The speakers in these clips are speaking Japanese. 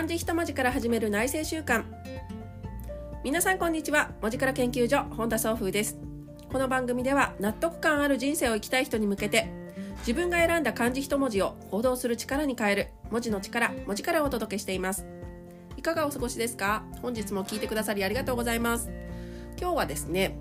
漢字一文字から始める内政習慣皆さんこんにちは。文字から研究所本田総風です。この番組では納得感ある人生を生きたい人に向けて自分が選んだ漢字一文字を行動する力に変える文字の力文字からお届けしています。いかがお過ごしですか？本日も聞いてくださりありがとうございます。今日はですね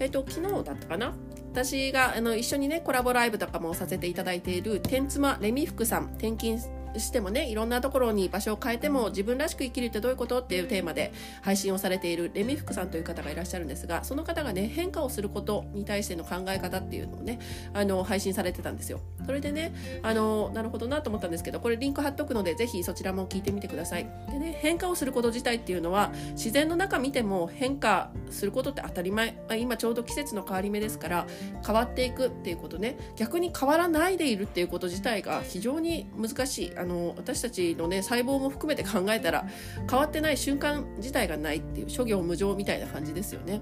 えっ、と昨日だったかな？私があの一緒にねコラボライブとかもさせていただいている天妻レミフさん転勤してもねいろんなところに場所を変えても自分らしく生きるってどういうことっていうテーマで配信をされているレミフクさんという方がいらっしゃるんですがその方がね変化をすることに対しての考え方っていうのをねあの配信されてたんですよ。それでねあのなるほどなと思ったんですけどこれリンク貼っとくのでぜひそちらも聞いてみてください。でね変化をすること自体っていうのは自然の中見ても変化することって当たり前。今ちょうど季節の変わり目ですから変わっていくっていうことね。逆に変わらないでいるっていうこと自体が非常に難しい。あの私たちのね細胞も含めて考えたら変わってない瞬間自体がないっていう諸行無常みたいな感じですよね。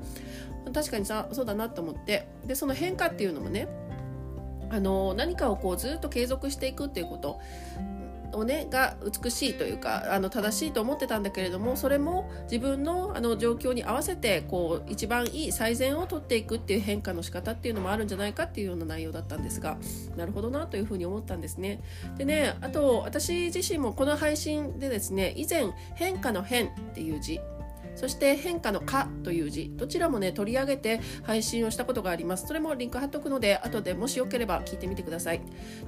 確かにさそうだなと思って。でその変化っていうのもねあの何かをこうずっと継続していくっていうこと。をねが美しいというかあの正しいと思ってたんだけれどもそれも自分のあの状況に合わせてこう一番いい最善をとっていくっていう変化の仕方っていうのもあるんじゃないかっていうような内容だったんですがなるほどなというふうに思ったんですね。でねあと私自身もこの配信でですね以前「変化の変」っていう字そして変化の「か」という字どちらもね取り上げて配信をしたことがあります。それもリンク貼っとくので後でもしよければ聞いてみてください。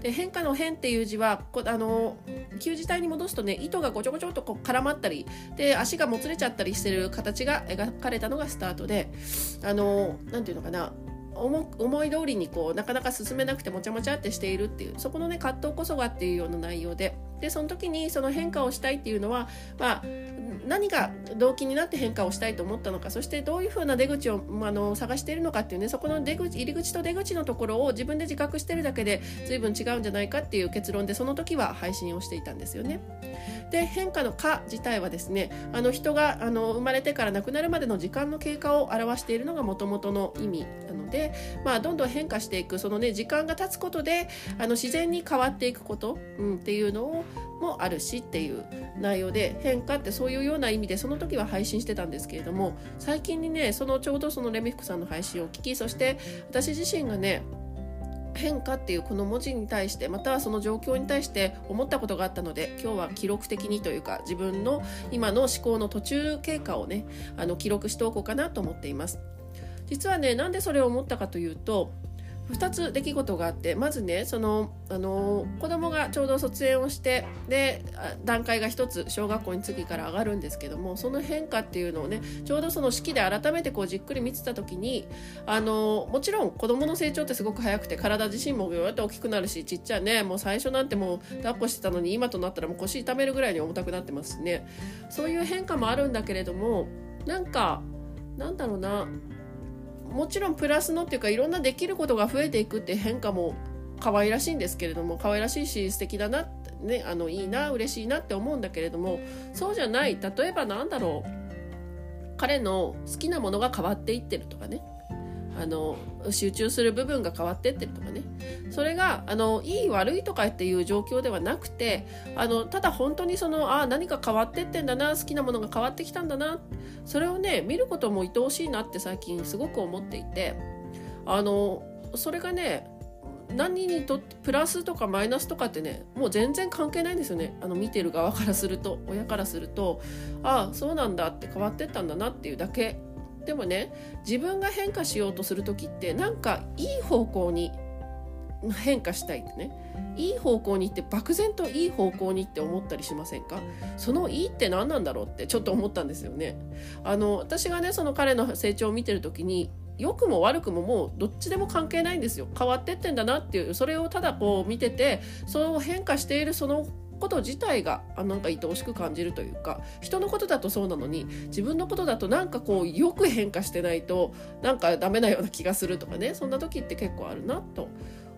で変化の「変」っていう字はこあの旧字体に戻すとね糸がごちょごちょっとこう絡まったりで足がもつれちゃったりしてる形が描かれたのがスタートであの何て言うのかな。思い通りにこうなかなか進めなくてもちゃもちゃってしているっていうそこのね葛藤こそがっていうような内容で。でその時にその変化をしたいっていうのは、まあ、何が動機になって変化をしたいと思ったのかそしてどういうふうな出口を、まあの探しているのかっていうねそこの出口入り口と出口のところを自分で自覚してるだけで随分違うんじゃないかっていう結論でその時は配信をしていたんですよね。で変化の「か」自体はですねあの人があの生まれてから亡くなるまでの時間の経過を表しているのがもともとの意味なので、まあ、どんどん変化していくそのね時間が経つことであの自然に変わっていくこと、うん、っていうのをもあるしっていう内容で変化ってそういうような意味でその時は配信してたんですけれども最近にねそのちょうどそのレミフクさんの配信を聞きそして私自身がね変化っていうこの文字に対してまたはその状況に対して思ったことがあったので今日は記録的にというか自分の今の思考の途中経過をねあの記録しておこうかなと思っています。実はねなんでそれを思ったかというと2つ出来事があってまずねそのあの子供がちょうど卒園をしてで段階が1つ小学校に次から上がるんですけどもその変化っていうのをねちょうどその式で改めてこうじっくり見てた時にあのもちろん子供の成長ってすごく早くて体自身もぐっと大きくなるしちっちゃいねもう最初なんてもう抱っこしてたのに今となったらもう腰痛めるぐらいに重たくなってますしね。そういう変化もあるんだけれどもなんかなんだろうなもちろんプラスのっていうかいろんなできることが増えていくって変化も可愛らしいんですけれども可愛らしいし素敵だなねあのいいな嬉しいなって思うんだけれどもそうじゃない。例えばなんだろう。彼の好きなものが変わっていってるとかね。あの集中する部分が変わってってるとかね。それがあのいい悪いとかっていう状況ではなくてあのただ本当にそのあ何か変わってってんだな好きなものが変わってきたんだなそれをね見ることも愛おしいなって最近すごく思っていてあのそれがね何にとってプラスとかマイナスとかってねもう全然関係ないんですよね。あの見てる側からすると親からするとああそうなんだって変わってったんだなっていうだけ。でもね自分が変化しようとする時ってなんかいい方向に変化したいってね。いい方向にって漠然といい方向にって思ったりしませんか？そのいいって何なんだろうってちょっと思ったんですよね。あの私がねその彼の成長を見てる時に良くも悪くももうどっちでも関係ないんですよ。変わってってんだなっていうそれをただこう見ててその変化しているそのこと自体があなんか愛おしく感じるというか人のことだとそうなのに自分のことだとなんかこうよく変化してないとなんかダメなような気がするとかねそんな時って結構あるなと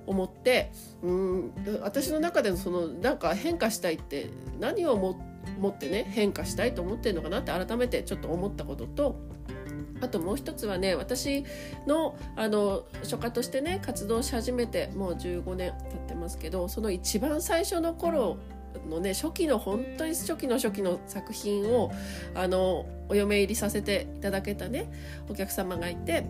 思ってうん私の中でのそのなんか変化したいって何をも持ってね変化したいと思ってるのかなって改めてちょっと思ったこととあともう一つはね私のあの書家としてね活動し始めてもう15年経ってますけどその一番最初の頃のね初期の本当に初期の初期の作品をあのお嫁入りさせていただけたねお客様がいて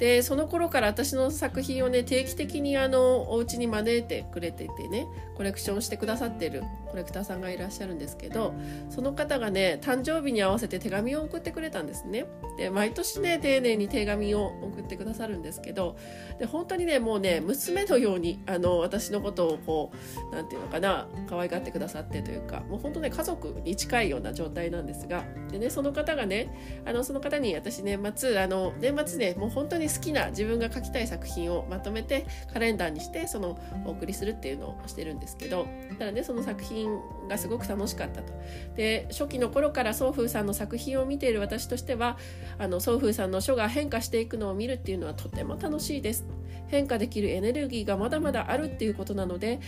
でその頃から私の作品をね定期的にあのお家に招いてくれててねコレクションしてくださってるコレクターさんがいらっしゃるんですけどその方がね誕生日に合わせて手紙を送ってくれたんですね。で毎年ね丁寧に手紙を送ってくださるんですけどで本当にねもうね娘のようにあの私のことをこう何て言うのかな可愛がってくださってというかもう本当ね家族に近いような状態なんですがでねその方がねあのその方に私年末あの年末ねもう本当に好きな自分が書きたい作品をまとめてカレンダーにしてそのお送りするっていうのをしてるんですけどただねその作品がすごく楽しかったと。で初期の頃から宋風さんの作品を見ている私としてはあの宋風さんの書が変化していくのを見るっていうのはとても楽しいです。変化できるエネルギーがまだまだあるっていうことなので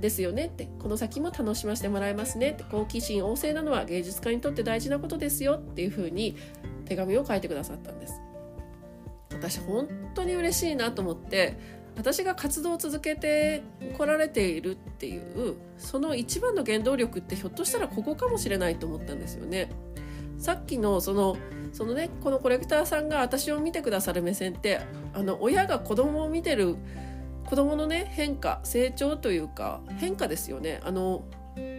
ですよねってこの先も楽しませてもらえますねって好奇心旺盛なのは芸術家にとって大事なことですよっていうふうに手紙を書いてくださったんです。私本当に嬉しいなと思って私が活動を続けてこられているっていうその一番の原動力ってひょっとしたらここかもしれないと思ったんですよね。さっきのそのそのねこのコレクターさんが私を見てくださる目線ってあの親が子供を見てる子供のね変化成長というか変化ですよね。あの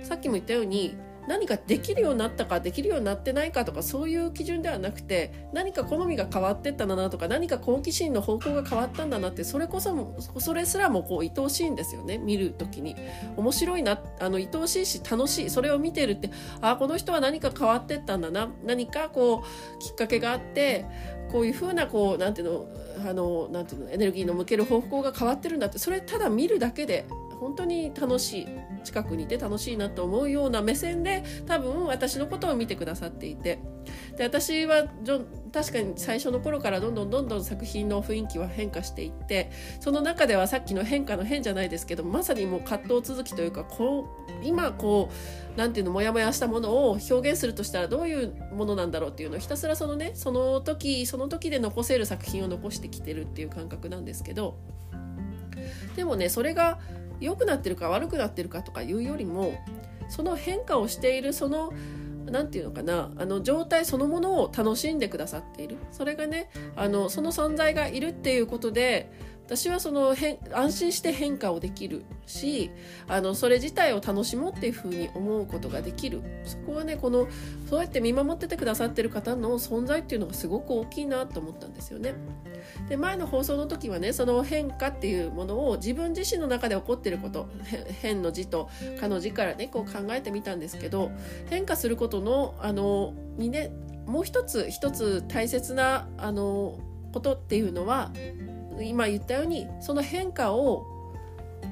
さっきも言ったように何かできるようになったかできるようになってないかとかそういう基準ではなくて何か好みが変わってったんだなとか何か好奇心の方向が変わったんだなってそれこそもそれすらもこう愛おしいんですよね見る時に。面白いなあの愛おしいし楽しい。それを見てるってああこの人は何か変わってったんだな。何かこうきっかけがあってこういうふうなこうなんていうのあのなんていうのエネルギーの向ける方向が変わってるんだって。それただ見るだけで本当に楽しい。近くにいて楽しいなと思うような目線で多分私のことを見てくださっていて。で私は確かに最初の頃からどんどんどんどん作品の雰囲気は変化していってその中ではさっきの変化の変じゃないですけどまさにもう葛藤続きというかこう今こう何ていうのモヤモヤしたものを表現するとしたらどういうものなんだろうっていうのをひたすらそのねその時その時で残せる作品を残してきてるっていう感覚なんですけど。でもねそれが良くなってるか悪くなってるかとかいうよりもその変化をしているその何て言うのかなあの状態そのものを楽しんでくださっている。それがねあのその存在がいるっていうことで私はその変安心して変化をできるしあのそれ自体を楽しもうっていうふうに思うことができるそこはねこのそうやって見守っててくださってる方の存在っていうのがすごく大きいなと思ったんですよね。で前の放送の時はねその変化っていうものを自分自身の中で起こってること変の字とかの字からねこう考えてみたんですけど変化することのあのにねもう一つ一つ大切なあのことっていうのは今言ったようにその変化を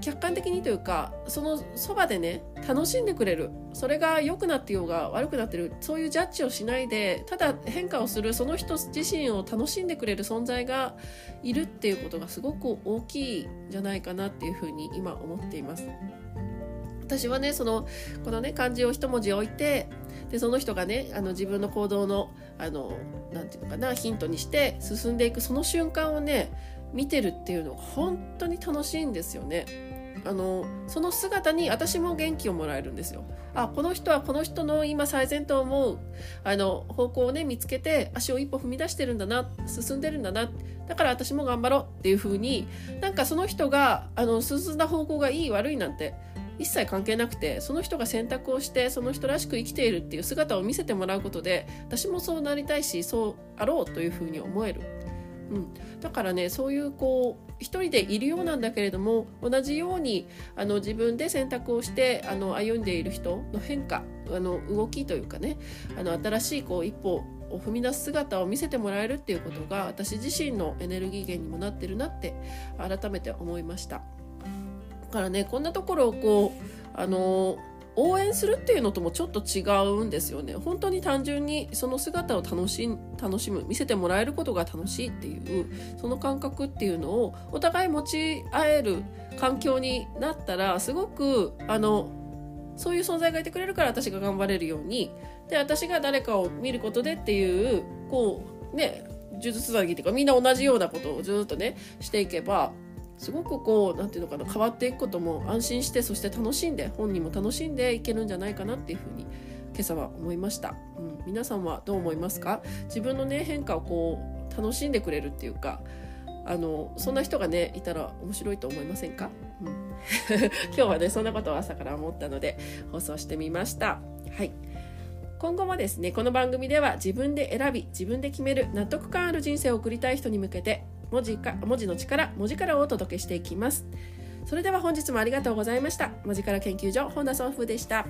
客観的にというかそのそばでね楽しんでくれるそれが良くなってようが悪くなってるそういうジャッジをしないでただ変化をするその人自身を楽しんでくれる存在がいるっていうことがすごく大きいんじゃないかなっていうふうに今思っています。私はねそのこのね漢字を一文字置いてでその人がねあの自分の行動のあのなて言うのかなヒントにして進んでいくその瞬間をね見てるっていうのが本当に楽しいんですよね。あのその姿に私も元気をもらえるんですよ。あこの人はこの人の今最善と思うあの方向をね見つけて足を一歩踏み出してるんだな進んでるんだなだから私も頑張ろうっていう風になんかその人があの進んだ方向がいい悪いなんて一切関係なくてその人が選択をしてその人らしく生きているっていう姿を見せてもらうことで私もそうなりたいしそうあろうというふうに思える。うん、だからねそういうこう一人でいるようなんだけれども同じようにあの自分で選択をしてあの歩んでいる人の変化あの動きというかねあの新しいこう一歩を踏み出す姿を見せてもらえるっていうことが私自身のエネルギー源にもなってるなって改めて思いました。だからねこんなところをこうあの応援するっていうのともちょっと違うんですよね。本当に単純にその姿を楽し楽しむ見せてもらえることが楽しいっていうその感覚っていうのをお互い持ち合える環境になったらすごくあのそういう存在がいてくれるから私が頑張れるようにで私が誰かを見ることでっていうこうね呪術つなぎっていうかみんな同じようなことをずっとねしていけばすごくこう何て言うのかな変わっていくことも安心してそして楽しんで本人も楽しんでいけるんじゃないかなっていうふうに今朝は思いました、うん、皆さんはどう思いますか？自分のね変化をこう楽しんでくれるっていうかあのそんな人がねいたら面白いと思いませんか、うん、今日はねそんなことを朝から思ったので放送してみました。はい。今後もですねこの番組では自分で選び自分で決める納得感ある人生を送りたい人に向けて文字か文字の力文字からをお届けしていきます。それでは本日もありがとうございました。文字から研究所本田総風でした。